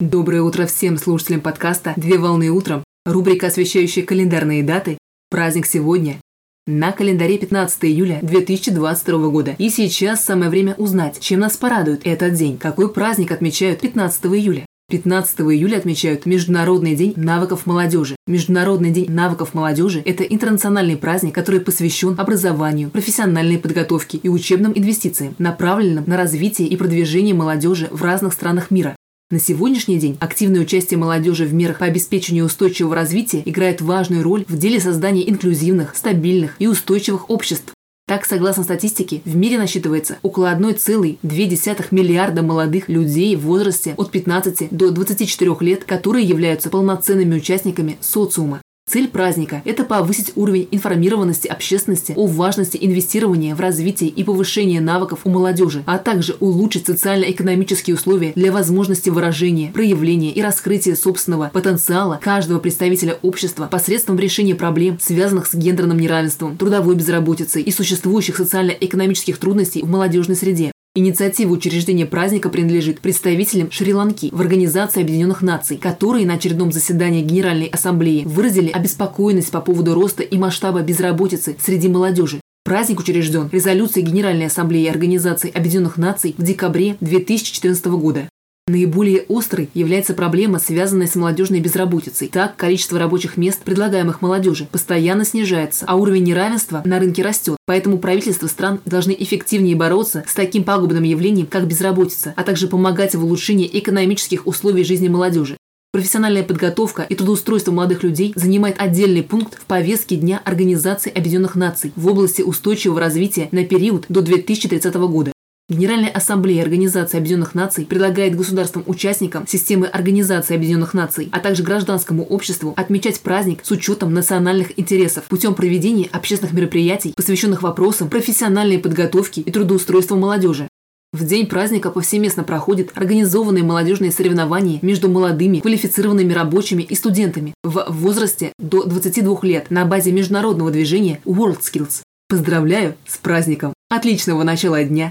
Доброе утро всем слушателям подкаста «Две волны утром», рубрика, освещающая календарные даты. Праздник сегодня. На календаре 15 июля 2022 года. И сейчас самое время узнать, чем нас порадует этот день. Какой праздник отмечают 15 июля? 15 июля отмечают Международный день навыков молодежи. Международный день навыков молодежи – это интернациональный праздник, который посвящен образованию, профессиональной подготовке и учебным инвестициям, направленным на развитие и продвижение молодежи в разных странах мира. На сегодняшний день активное участие молодежи в мерах по обеспечению устойчивого развития играет важную роль в деле создания инклюзивных, стабильных и устойчивых обществ. Так, согласно статистике, в мире насчитывается около 1,2 миллиарда молодых людей в возрасте от 15 до 24 лет, которые являются полноценными участниками социума. Цель праздника – это повысить уровень информированности общественности о важности инвестирования в развитие и повышение навыков у молодежи, а также улучшить социально-экономические условия для возможности выражения, проявления и раскрытия собственного потенциала каждого представителя общества посредством решения проблем, связанных с гендерным неравенством, трудовой безработицей и существующих социально-экономических трудностей в молодежной среде. Инициатива учреждения праздника принадлежит представителям Шри-Ланки в Организации Объединенных Наций, которые на очередном заседании Генеральной Ассамблеи выразили обеспокоенность по поводу роста и масштаба безработицы среди молодежи. Праздник учрежден резолюцией Генеральной Ассамблеи Организации Объединенных Наций в декабре 2014 года. Наиболее острой является проблема, связанная с молодежной безработицей. Так, количество рабочих мест, предлагаемых молодежи, постоянно снижается, а уровень неравенства на рынке растет. Поэтому правительства стран должны эффективнее бороться с таким пагубным явлением, как безработица, а также помогать в улучшении экономических условий жизни молодежи. Профессиональная подготовка и трудоустройство молодых людей занимает отдельный пункт в повестке Дня Организации Объединенных Наций в области устойчивого развития на период до 2030 года. Генеральная ассамблея Организации Объединенных Наций предлагает государствам-участникам системы Организации Объединенных Наций, а также гражданскому обществу отмечать праздник с учетом национальных интересов путем проведения общественных мероприятий, посвященных вопросам профессиональной подготовки и трудоустройства молодежи. В день праздника повсеместно проходят организованные молодежные соревнования между молодыми, квалифицированными рабочими и студентами в возрасте до 22 лет на базе международного движения WorldSkills. Поздравляю с праздником! Отличного начала дня!